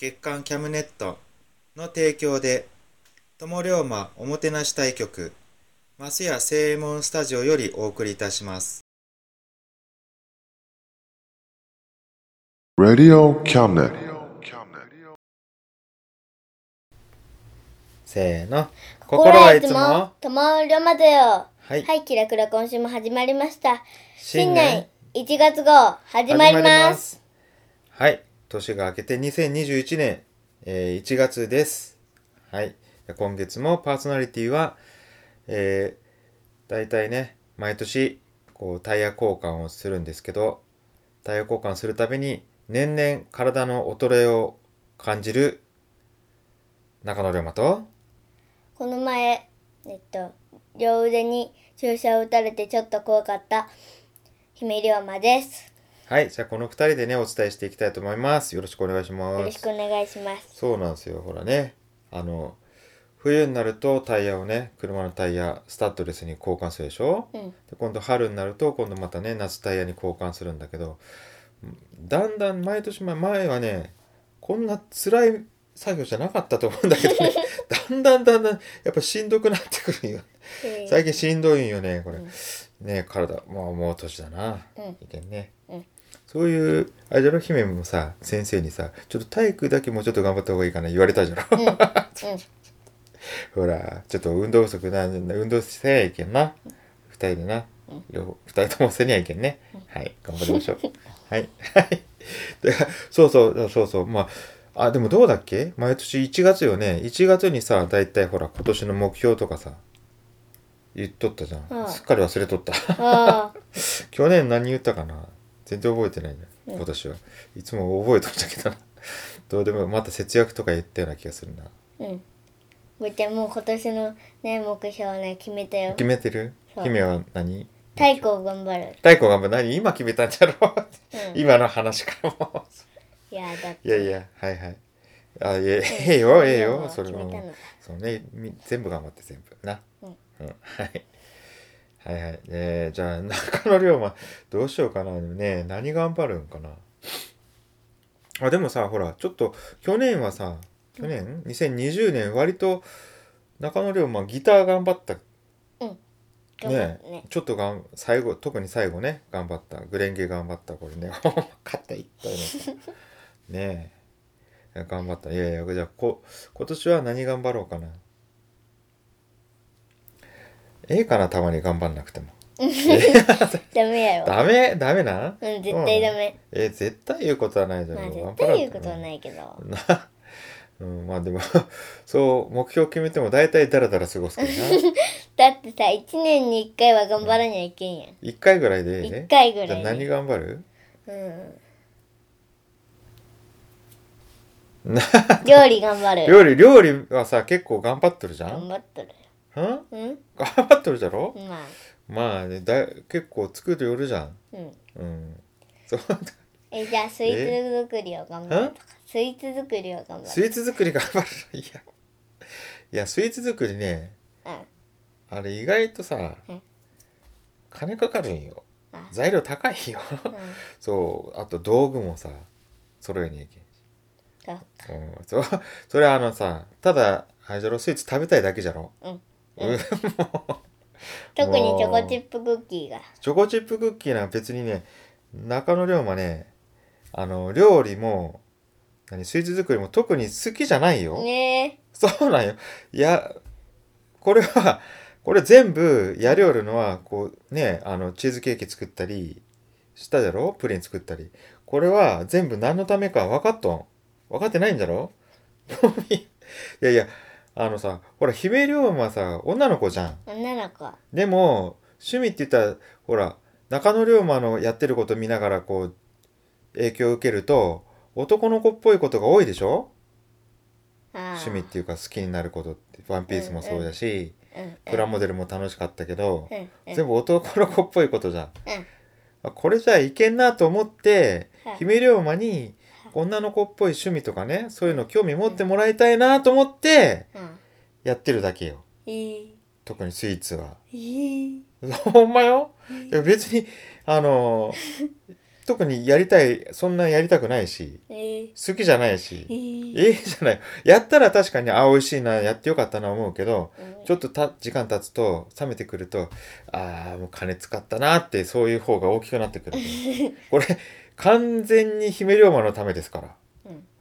月刊キャムネットの提供で友龍馬おもてなし対局マスヤ正右衛門スタジオよりお送りいたします。Radio Cabinet. せーの。心はいつも、ともりょまだよ。はいはい、キラキラ今週も始まりました。新年新年1月号、始まります。はい。年が明けて2021年、えー1月です。はい。今月もパーソナリティは、えー、大体ね、毎年、こう、タイヤ交換をするんですけど、タイヤ交換するたびに、年々体の衰えを感じる中野龍馬と、この前、えっと、両腕に注射を打たれてちょっと怖かった、姫龍馬です。はい。じゃあ、この二人でね、お伝えしていきたいと思います。よろしくお願いします。よろしくお願いします。そうなんですよ。ほらね。あの、冬になるとタイヤをね、車のタイヤ、スタッドレスに交換するでしょ、うんで今度春になると、今度またね、夏タイヤに交換するんだけど、だんだん毎年前、前はね、こんな辛い作業じゃなかったと思うんだけどね、だんだんだんだん、やっぱしんどくなってくるんよ。えー最近しんどいんよね、これ。うんね体、まあもう年だな。うんいけんね。うんそういう、あれじゃろ、姫もさ、先生にさ、ちょっと体育だけもうちょっと頑張った方がいいかな言われたじゃろ。うん、うん、ほら、ちょっと運動不足な、運動せやいけんな。二人でな。両方、二人ともせにゃいけんね。はい、頑張りましょう。はい。はい。でそうそう、そうそう、まあ、あ、でもどうだっけ？毎年1月よね。1月にさ、だいたいほら、今年の目標とかさ、言っとったじゃん。うんすっかり忘れとった。あ 去年何言ったかな？全然覚えてないね。今年は。いつも覚えとったけどな。どうでも、また節約とか言ったような気がするな。あ、うん。もう今年のね、目標ね、決めたよ。決めてる？姫は何？太鼓を頑張る。太鼓頑張る？何？今決めたんじゃろう、うん。今の話からも。いや、だって。いやいやはいはい。あいえええよええよ。うんそれも。そうね。み全部頑張って全部。な。うん。うん、はいはいはい。えー、じゃあ中野龍馬どうしようかな。ね何頑張るんかな。あでもさほらちょっと去年はさ去年？2020年割と中野龍馬ギター頑張った。頑張ってね。ちょっとがん最後特に最後ね頑張った。グレンゲ頑張ったこれね。勝った一体ね ね。え頑張った。いやいやじゃあこ今年は何頑張ろうかなええかなたまに頑張んなくても ダメやろ。ダメ？ダメな？うん、絶対ダメ。え絶対言うことはないじゃんまあ絶対言うことはないけど。な うんまあでも そう目標決めても大体ダラダラ過ごすけどなだってさ、一年に一回は頑張らにゃいけんやん。一回ぐらいでええ一回ぐらいじゃあ何頑張る？うん。料理頑張る。料理料理はさ結構頑張ってるじゃん頑張っとるうん？よ。うん？頑張ってるじゃろ？まあ。まあねだ結構作るよるじゃん。うん。うん。そうえ、じゃあスイーツ作りを頑張るとか。スイーツ作りを頑張る。スイーツ作り頑張るいやいやスイーツ作りねうん。あれ意外とさうん。金かかるんよ。あ。材料高いよ。うん。そう。あと道具もさ揃えにゃいけんそううん、そそれはあのさただあれじゃろ？スイーツ食べたいだけじゃろ？うんううん。特にチョコチップクッキーが。チョコチップクッキーなんか別にね中野龍馬ねあの料理も何スイーツ作りも特に好きじゃないよ、ねそうなんよ。いやこれはこれ全部やりおるのはこうねあのチーズケーキ作ったりしただろ？プリン作ったり。これは全部何のためか分かっとん。分かってないんだろ？いやいやあのさほら姫龍馬はさ女の子じゃん。え女の子。でも趣味って言ったらほら中野龍馬のやってること見ながらこう影響を受けると男の子っぽいことが多いでしょ？趣趣味っていうか好きになることってワンピースもそうだし、うんプラモデルも楽しかったけど、うんうん。全部男の子っぽいことじゃん、うん。あこれじゃいけんなと思って、はい。姫龍馬に女の子っぽい趣味とかねそういうの興味持ってもらいたいなと思ってうん。やってるだけよ。えー特にスイーツは。えーほんまよ？いや別にあの特にやりたいそんなやりたくないしえー好きじゃないしえーええじゃない。やったら確かにあ美味しいなやってよかったな思うけどうん。ちょっとた時間経つと冷めてくるとああもう金使ったなってそういう方が大きくなってくる。これ完全に姫龍馬のためですから。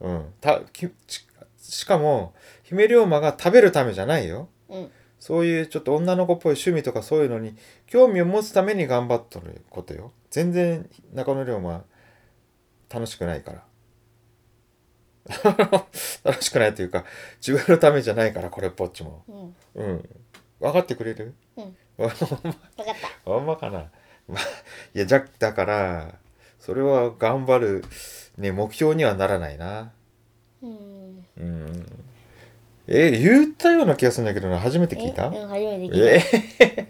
うん。うん。たきししかも姫龍馬が食べるためじゃないよ。うん。そういうちょっと女の子っぽい趣味とかそういうのに興味を持つために頑張っとることよ。全然中野龍馬楽しくないから。楽しくないというか自分のためじゃないからこれっぽっちも。うん。うん。分かってくれる？うん。分かった。まほんまかな。まいやじゃだからそれは頑張るね目標にはならないな。うん。うん。え言ったような気がするんだけどな。初めて聞いた？えうん初めて聞いた。え？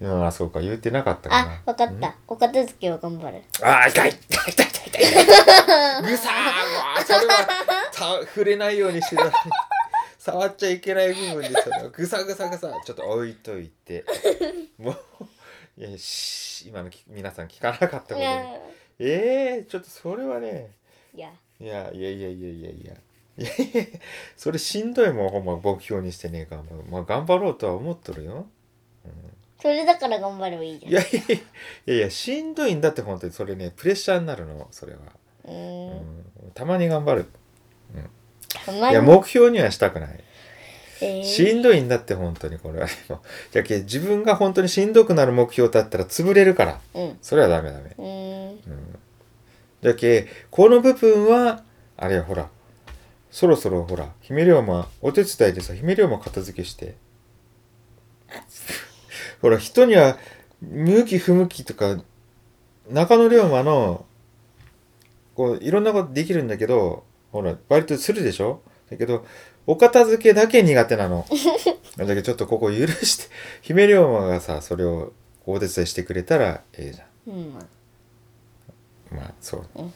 え まあそうか。言ってなかったかあな分かった。お片付けを頑張る。あー痛い痛い痛い痛い痛い。ぐさーうわーそれはた触れないようにしてた。触っちゃいけない部分ですよぐさぐさぐさ。ちょっと置いといて。もういやし今のき皆さん聞かなかったことにえー、ちょっとそれはねいや。いやいやいやいやいや。いやいやいやそれしんどいもんほんま目標にしてね頑張るまあ頑張ろうとは思っとるよ。それだから頑張ればいいじゃん。いやいやいやしんどいんだって本当にそれねプレッシャーになるのそれは、ううん。ん。たまに頑張る。たまに。いや目標にはしたくないえー。しんどいんだって本当にこれは。じゃけ自分が本当にしんどくなる目標だったら潰れるから。うん。それはダメダメ。うん。じゃけこの部分はあれやほら。そろそろほら姫龍馬お手伝いでさ姫龍馬片付けして。ほら人には向き不向きとか中野龍馬のこういろんなことできるんだけどほら割とするでしょ？だけどお片付けだけ苦手なの。だけどちょっとここ許して。姫龍馬がさそれをお手伝いしてくれたらええじゃん。うん。まあそう、うん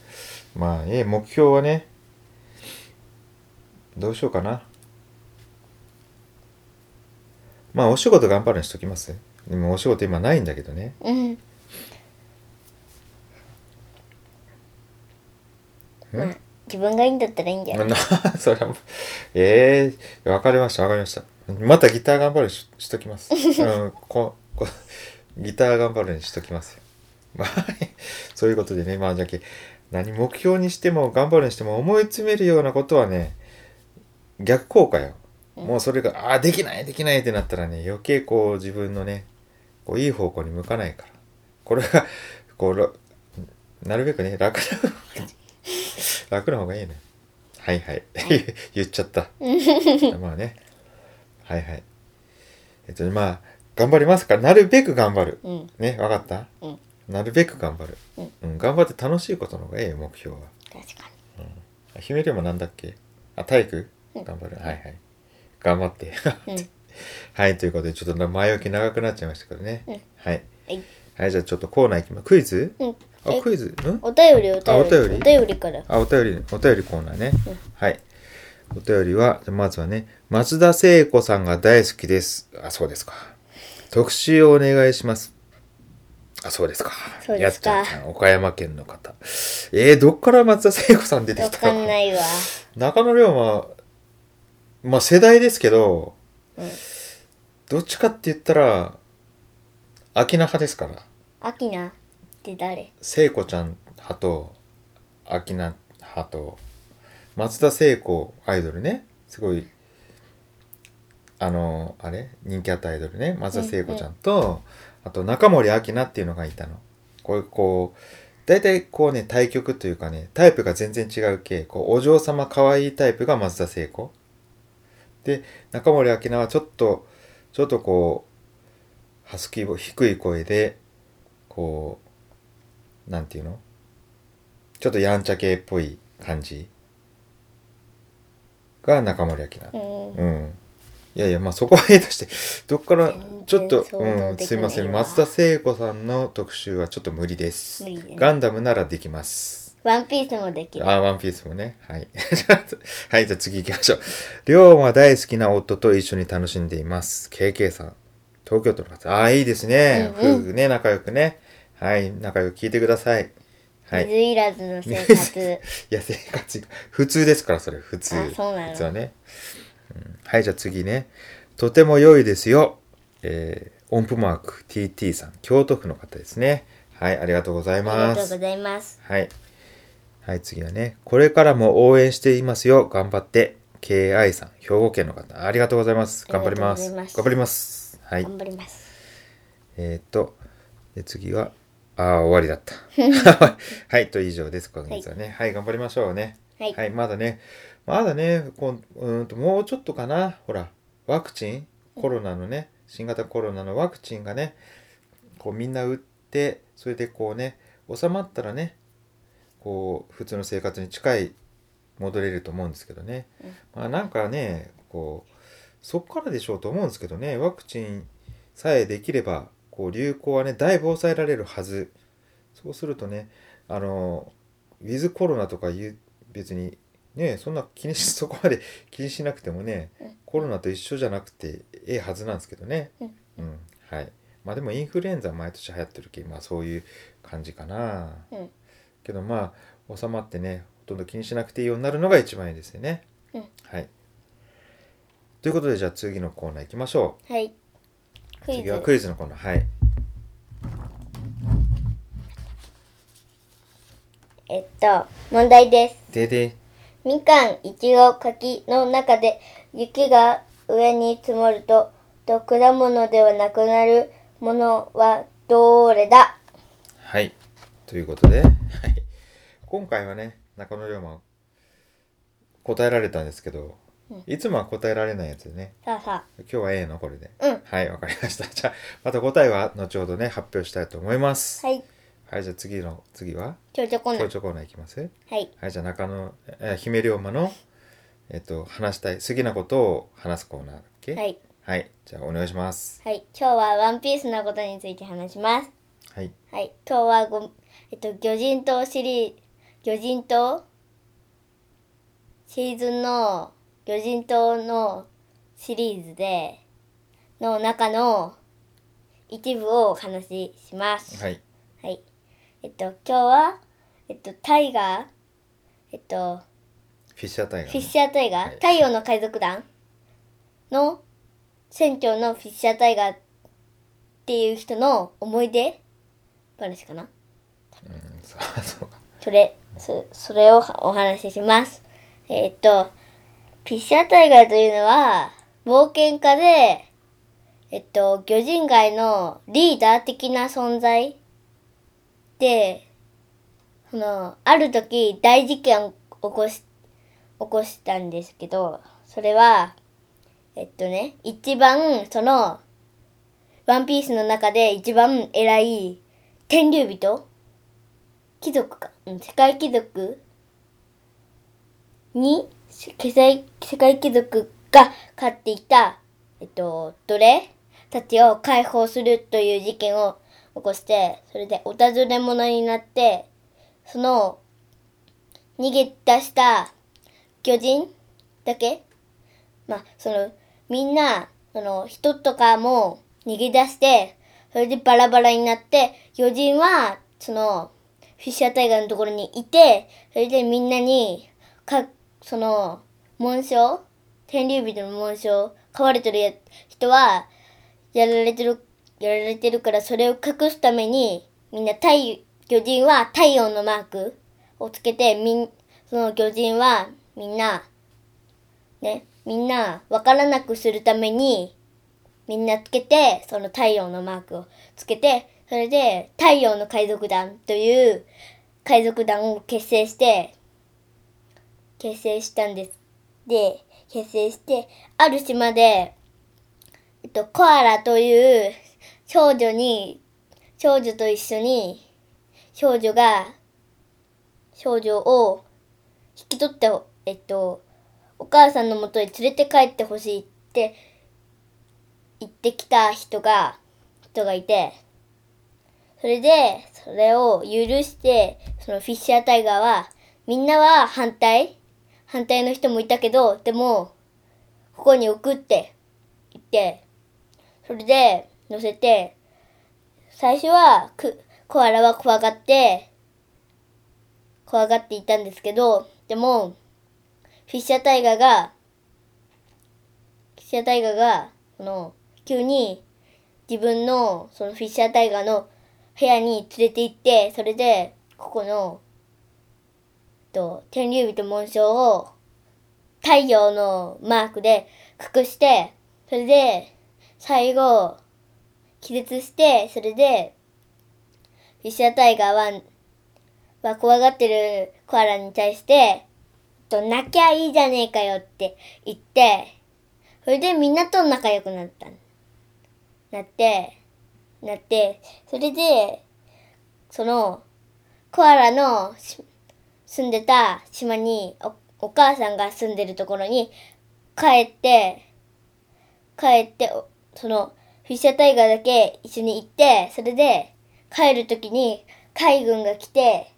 まあええ目標はねどうしようかな。まあお仕事頑張るにしときます。でもお仕事今ないんだけどね。うん。まあ自分がいいんだったらいいんだよ。な それええわかりましたわかりました。またギター頑張るにししときます。うんここギター頑張るにしときますよ。まあそういうことでねまあじゃけ何目標にしても頑張るにしても思い詰めるようなことはね逆効果よ。もうそれがああできないできないってなったらね余計こう自分のねこういい方向に向かないから。これがこうらなるべくね楽な楽な方がいいね。はいはい。言っちゃった。まあね。はいはい。えっとまあ頑張りますか。らなるべく頑張る。うん。ねわかった、うん。なるべく頑張る、うん。うん頑張って楽しいことの方がええよ目標は。確かあ姫でもなんだっけ？あ体育？うん。頑張る、はいはい。頑張って。にうん。はいということでちょっと前置き長くなっちゃいましたけどね、うん。はい。はい。はいじゃあちょっとコーナーいきます。クイズ？うん。えあクイズ？ん？お便りお便りあお便り？お便りからあお便りお便りコーナーね、うんはいお便りは、まずはね、松田聖子さんが大好きです。あ、そうですか。特集をお願いします。あ、そうですか。そうですかやっちゃった岡山県の方。えー、どっから松田聖子さん出てわきた？のかんないわ。中野龍馬、まあ世代ですけど、どっちかって言ったら、秋菜派ですから。アキナ？って誰？聖子ちゃん派と、秋菜派と、松田聖子アイドルね、すごい、あの、あれ？人気あったアイドルね、松田聖子ちゃんと、あと中森明菜っていうのがいたの。こういう、こう、大体こうね、対局というかね、タイプが全然違う系、こう、お嬢様可愛いタイプが松田聖子。で、中森明菜はちょっと、ちょっとこう、ハスキー、低い声で、こう、なんていうの？ちょっとやんちゃ系っぽい感じ？が中森明菜。うん。うん。いやいや、まあそこはいいとして、どっから、ちょっと、うん、すいません。松田聖子さんの特集はちょっと無理です。ねガンダムならできます。ワンピースもできる。あ、ワンピースもね。はい。はい、じゃあ次行きましょう。龍馬大好きな夫と一緒に楽しんでいます。KK さん。東京都の方。ああ、いいですね。夫婦ね、仲良くね。はい、仲良く聞いてください。はい。水いらずの生活。いや、生活、普通ですから、それ、普通。あそうなの普通はね。うんはい、じゃあ次ね。とても良いですよ。えー、音符マーク TT さん、京都府の方ですね。はい、ありがとうございありますがとうご。ざいます。はい。はい、次はね。これからも応援していますよ。頑張って。KI さん、兵庫県の方。ありがとうございます。頑張ります。頑張ります。はい。頑張ります。えー、っと、で次は、ああ、終わりだった。はい、と以上です、今月はね。はい、頑張りましょうね。はいまだね、まだね、こうんともうちょっとかな。ほら、ワクチン、コロナのね、新型コロナのワクチンがね、こうみんな打って、それでこうね、収まったらね、こう、普通の生活に近い、戻れると思うんですけどね。まあなんかね、こう、そっからでしょうと思うんですけどね、ワクチンさえできれば、こう流行はね、だいぶ抑えられるはず。そうするとね、あの、ウィズコロナとかいう、別に、ね、そんな気にし、そこまで気にしなくてもね、コロナと一緒じゃなくてええはずなんですけどね。うんうん、はい。まあでもインフルエンザ毎年流行ってるけまあそういう感じかな。うんけどまあ、収まってね、ほとんど気にしなくていいようになるのが一番いいですよね。うんはい。ということで、じゃあ次のコーナー行きましょう。はい。クイズ次は。クイズのコーナー。はい。えっと、問題です。でで、みかん、いちご、柿の中で雪が上に積もると、と果物ではなくなるものはどれだ？はい。ということで、はい。今回はね、中野龍馬、答えられたんですけど、いつもは答えられないやつでね。さあさ今日は A のこれで。うんはい、わかりました。じゃあ、また答えは後ほどね、発表したいと思います。あ。はい。はい、じゃあ次の、次は？ちょちょこんな。長々コーナーいきます？はい。はい、じゃあ中野、えー姫龍馬の、えっ、と、話したい、好きなことを話すコーナーだっけ？はい。はい、じゃあお願いします。はい。今日はワンピースのことについて話します。はい。はい。今日はご、えっと、魚人島シリー魚人島シーズンの魚人島のシリーズで、の中の一部をお話しします。はい。はい。えっと、今日は、えっと、タイガー、えっと、フィッシャータイガー、フィッシャータイガー、はい太陽の海賊団？の船長のフィッシャータイガーっていう人の思い出？話かな？うん、そう、そうか。それ、そそれをお話しします。えーっと、フィッシャータイガーというのは、冒険家で、えっと、魚人街のリーダー的な存在で、その、ある時大事件を起こし、起こしたんですけど、それは、えっとね、一番、その、ワンピースの中で一番偉い天竜人貴族か、うん、世界貴族に世界貴族が飼っていた、えっと、奴隷たちを解放するという事件を起こして、それでお尋ね者になって、その逃げ出した巨人だけまあ、その、みんな、その、人とかも逃げ出して、それでバラバラになって、魚人は、その、フィッシャータイガーのところにいて、それでみんなに、か、その、紋章？天竜人の紋章、飼われてる人は、やられてる、やられてるから、それを隠すために、みんな太、魚人は太陽のマークをつけて、みん、その魚人は、みんな、ね、みんなわからなくするために、みんなつけて、その太陽のマークをつけて、それで太陽の海賊団という海賊団を結成して、結成したんです。で、結成して、ある島で、えっと、コアラという少女に、少女と一緒に、少女が、少女を引き取って、えっと、お母さんのもとに連れて帰ってほしいって言ってきた人が、人がいて、それで、それを許して、そのフィッシャータイガーは、みんなは反対反対の人もいたけど、でも、ここに置くって言って、それで乗せて、最初はくコアラは怖がって、怖がっていたんですけど、でも、フィッシャータイガーが、フィッシャータイガーが、その、急に自分の、そのフィッシャータイガーの部屋に連れて行って、それで、ここの、と、天竜人紋章を太陽のマークで隠して、それで、最後、気絶して、それで、フィッシャータイガーは、は怖がってるコアラに対して、と、泣きゃいいじゃねえかよって言って、それでみんなと仲良くなった。なって、なって、それで、その、コアラの住んでた島にお、お母さんが住んでるところに帰って、帰って、その、フィッシャータイガーだけ一緒に行って、それで、帰るときに海軍が来て、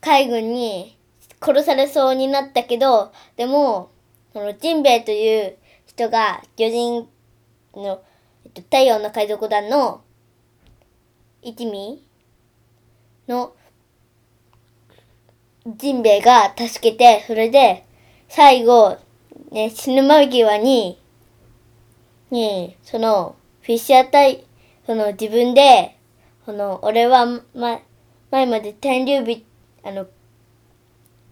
海軍に殺されそうになったけど、でも、そのジンベエという人が魚人の、えっと、太陽の海賊団の一味のジンベエが助けて、それで、最後、ね、死ぬ間際に、に、その、フィッシャー隊、その自分で、その、俺は、ま、前まで天竜日、あの、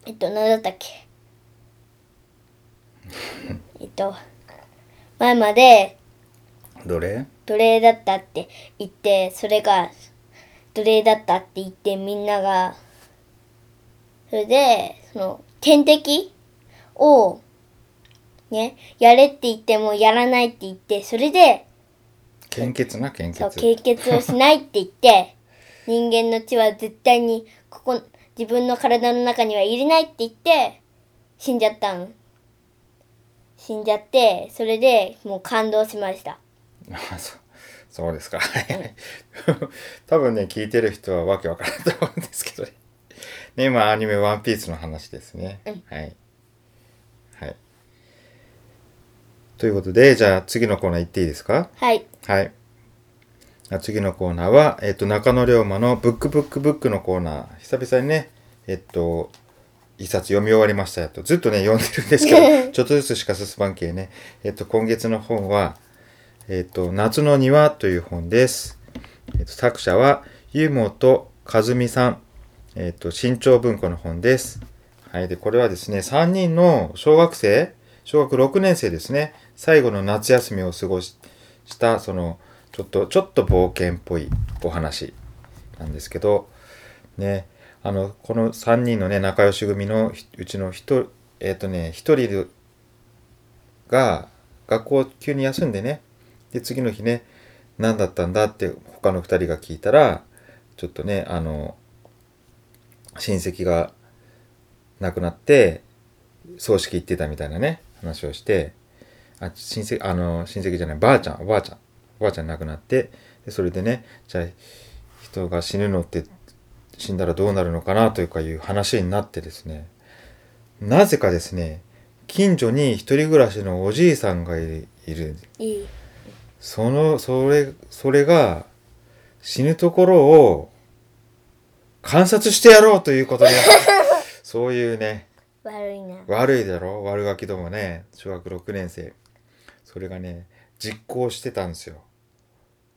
えっと、何だったっけ？えっと、前までどれ奴隷だったって言って、それが奴隷だったって言ってみんなが、それで、その、天敵を、ね、やれって言ってもやらないって言って、それで、献血な献そう、血経血をしないって言って、人間の血は絶対に、ここ、自分の体の中には入れないって言って、死んじゃったん。死んじゃって、それでもう感動しました。あそうそうですか 多分ね聞いてる人はわけわからんと思うんですけどねねまあアニメ「ワンピースの話ですね、うん。はい。はい。ということでじゃあ次のコーナー行っていいですか？はい。はい。次のコーナーは、えっと中野龍馬のブックブックブックのコーナー。久々にねえっと一冊読み終わりましたよと。ずっとね読んでるんですけどちょっとずつしか進まんけね。えっと今月の本はえっ、と、夏の庭という本です。えっ、と、作者は、湯本和美さん。えっ、と、新潮文庫の本です。はい。で、これはですね、3人の小学生、小学6年生ですね、最後の夏休みを過ごしした、その、ちょっと、ちょっと冒険っぽいお話なんですけど、ね、あの、この3人のね、仲良し組のうちの1人、えっ、とね、1人が、学校急に休んでね、で、次の日ね、何だったんだって他の二人が聞いたら、ちょっとね、あの、親戚が亡くなって、葬式行ってたみたいなね、話をして、あ、親戚、あの、親戚じゃない、ばあちゃん、おばあちゃん、おばあちゃん亡くなって、でそれでね、じゃあ、人が死ぬのって死んだらどうなるのかなというかいう話になってですね、なぜかですね、近所に一人暮らしのおじいさんがいる。そのそれそれが死ぬところを観察してやろうということで。そういうね。悪いな。悪いだろ？悪ガキどもね。小学6年生。それがね実行してたんですよ。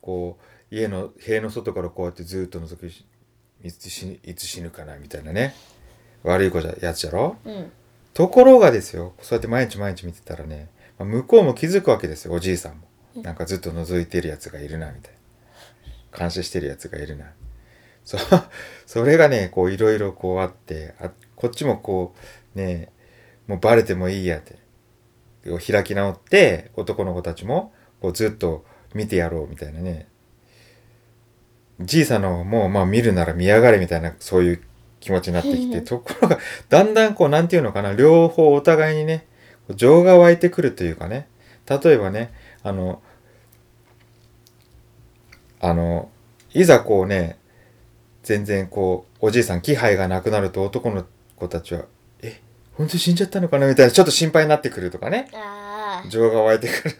こう家の塀の外からこうやってずっと覗きいつ死ぬいつ死ぬかなみたいなね。悪い子じゃやつじゃろ？うん。ところがですよ。そうやって毎日毎日見てたらね、まあ向こうも気づくわけですよ。おじいさんも。なんかずっと覗いてるやつがいるなみたいな。監視してるやつがいるなそ それがねこういろいろこうあってあこっちもこうねもうバレてもいいやって開き直って男の子たちもこうずっと見てやろうみたいなね。じいさんのもうまあ見るなら見やがれみたいなそういう気持ちになってきてところがだんだんこうなんていうのかな両方お互いにね情が湧いてくるというかね。例えばねあのあのいざこうね全然こうおじいさん気配がなくなると男の子たちは「え本当に死んじゃったのかな?」みたいなちょっと心配になってくるとかね。情が湧いてくる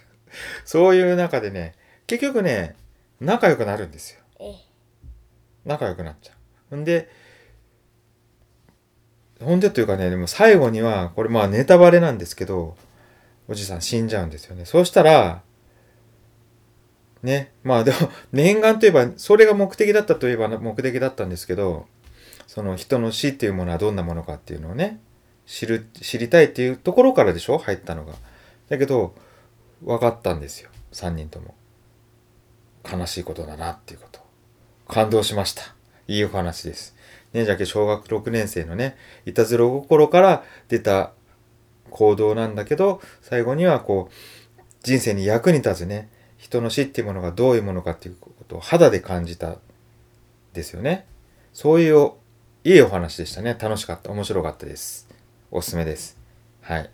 そういう中でね結局ね仲良くなるんですよえ、仲良くなっちゃう。んで、ほんでというかね、でも最後には、これまあネタバレなんですけど、おじさん死んじゃうんですよね。そうしたら、ね、まあでも、念願といえば、それが目的だったといえば目的だったんですけど、その人の死っていうものはどんなものかっていうのをね、知る、知りたいっていうところからでしょ？入ったのが。だけど、分かったんですよ。3人とも。悲しいことだなっていうこと。感動しました。いいお話です。ね、じゃけ小学6年生のね、いたずら心から出た行動なんだけど、最後にはこう、人生に役に立つね、人の死っていうものがどういうものかっていうことを肌で感じたですよね。そういういいお話でしたね。楽しかった。面白かったです。おすすめです。はい。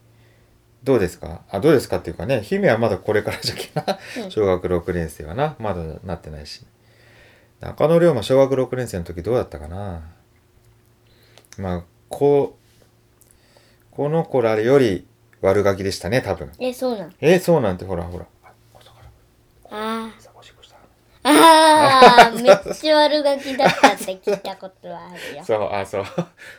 どうですか？あ、どうですかっていうかね、姫はまだこれからじゃけなう。ん小学6年生はな。まだなってないし。中野龍馬小学6年生の時どうだったかな？まあ、こう、この子らより悪ガキでしたね、多分。え、そうなん。えーそうなんてほらほら。あ、ああ。ああ、めっちゃ悪ガキだったって聞いたことはあるよ。そう、あ、そう。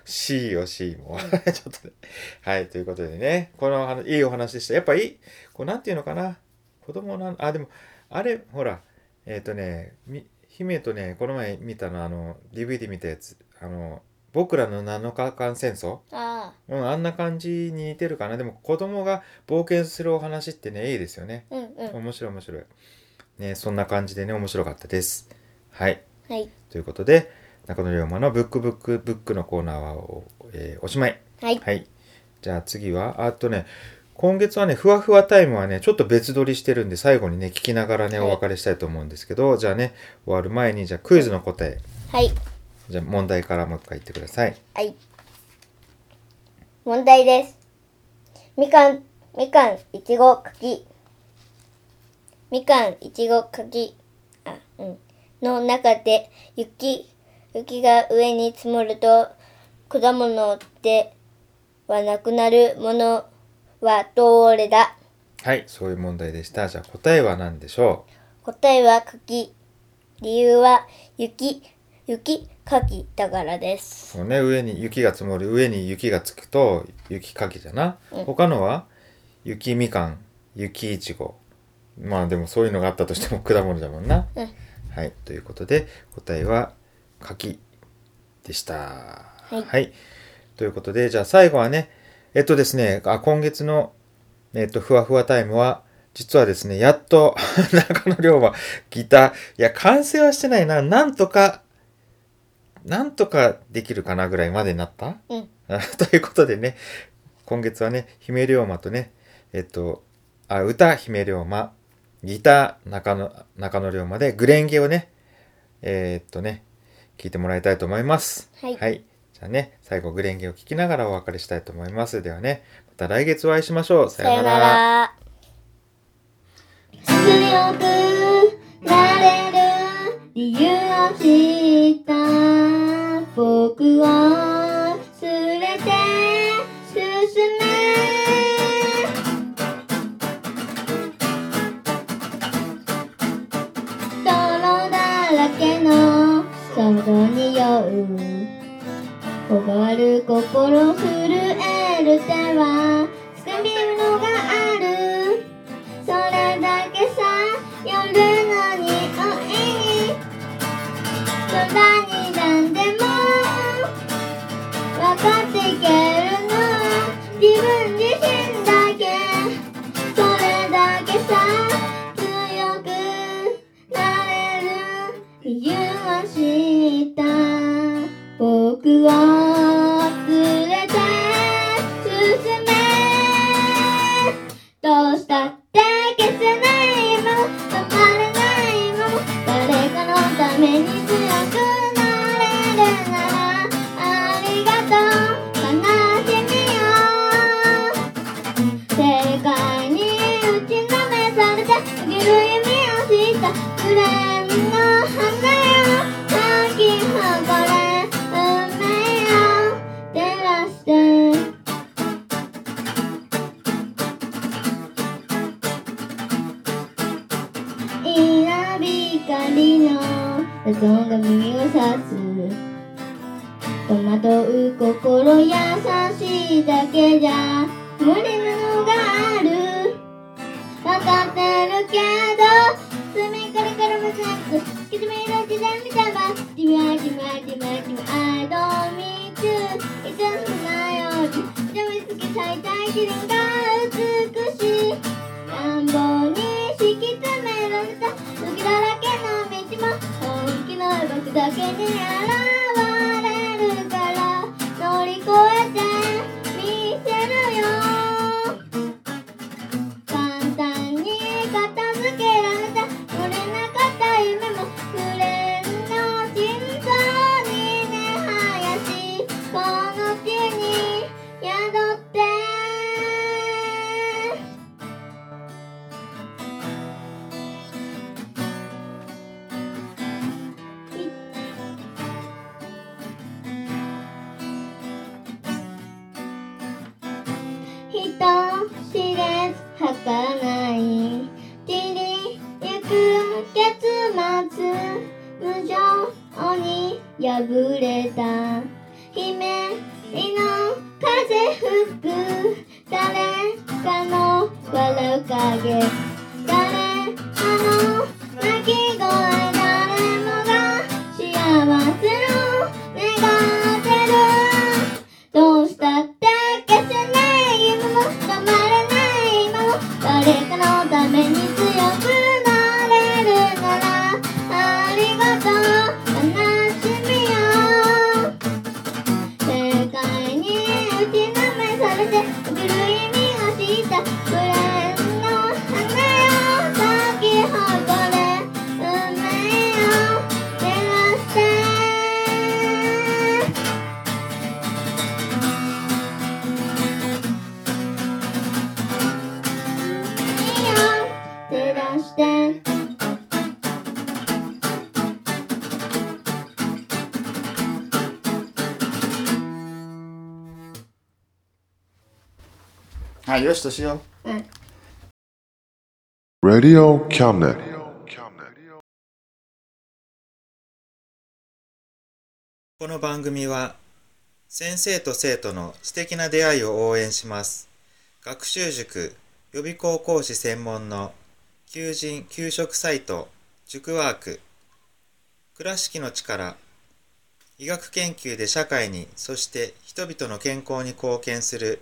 C よ、C も。ちょっとね。はい、ということでね、この話いいお話でした。やっぱいい、こう、なんていうのかな。子供なん、あ、でも、あれ、ほら、えっ、とね、み姫とね、この前見たの、あの、DVD 見たやつ、あの、僕らの7日間戦争？あうん、あんな感じに似てるかな。でも、子供が冒険するお話ってね、いいですよね。あ。うんうん。面白い面白い。ね、そんな感じでね、面白かったです。はい。はい。ということで、中野龍馬のブックブックブックのコーナーはお,、えーおしまい。はい。はい。じゃあ次は、あとね、今月はね、ふわふわタイムはね、ちょっと別撮りしてるんで、最後にね、聞きながらね、はいお別れしたいと思うんですけど、じゃあね、終わる前に、じゃあクイズの答え、はい。じゃあ問題からもう一回言ってください。はい。問題です。みかん、みかん、いちご、柿。みかん、いちご、柿。あ、うん。の中で、雪、雪が上に積もると、果物ではなくなるものはどれだはい、そういう問題でした。じゃあ答えは何でしょ答えは柿。理由は、雪、雪、柿だからでうす。そうね、上に雪が積もる、上に雪がつくと、雪かきじゃな？うん他のは、雪みかん、雪いちご。まあでもそういうのがあったとしても 果物だもんな。うんはい、ということで、答えは、柿でした。はいということで、じゃあ最後はね、えっとですね、あ今月の、えっと、ふわふわタイムは、実はですね、やっと、中野龍馬、ギター、いや、完成はしてないな。なんとか、なんとかできるかなぐらいまでになった？うん。あ ということでね、今月はね、姫龍馬とね、えっと、あ、歌、姫龍馬、ギター、中野、中野龍馬で、グレンゲをね、えーっとね、聞いてもらいたいと思います。はいはい。じゃあね、最後、グレンゲを聞きながらお別れしたいと思います。ではね、また来月お会いしましょう。ささよなら。強くなれる理由を知った僕を心に酔う。凍る心震える手は掴みのがある。それだけさ夜の匂い。にそばに何でも分かっていけるの。自分ちのめされて生きる意味を知ったフレンの花よ咲き誇れ運命を照らして稲光の雑音が耳を刺す。戸惑う心優しいだけじゃ無理なけど隅からからむずくきつめる自然みた。いなじまじまじまじま I don't meet you いつもなようにじみつき咲いた。一輪が美しい乱暴に敷き詰められた。時だらけの道も本気の僕だけに現れよしとしよう Radio Cabinet. この番組は先生と生徒の素敵な出会いを応援します学習塾予備校講師専門の求人・給食サイト塾ワーク倉敷の力医学研究で社会にそして人々の健康に貢献する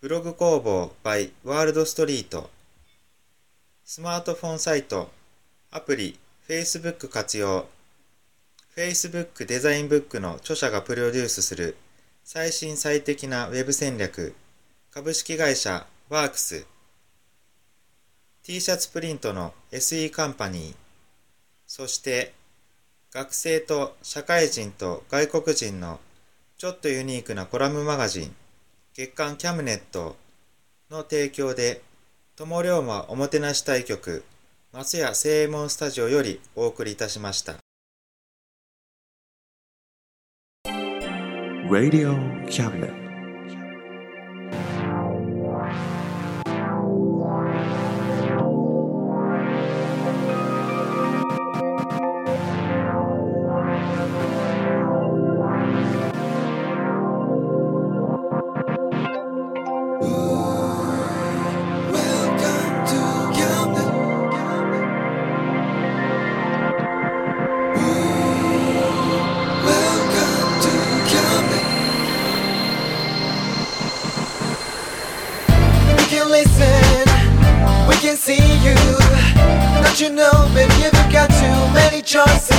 ブログ工房 by ワールドストリート。スマートフォンサイト、アプリ、Facebook 活用。Facebook デザインブックの著者がプロデュースする。最新最適なウェブ戦略。株式会社ワークス。T シャツプリントの SE カンパニー。そして学生と社会人と外国人のちょっとユニークなコラムマガジン。月刊キャムネットの提供で、友龍馬おもてなし対局、松屋正右衛門スタジオよりお送りいたしました。Radio Cabinet. just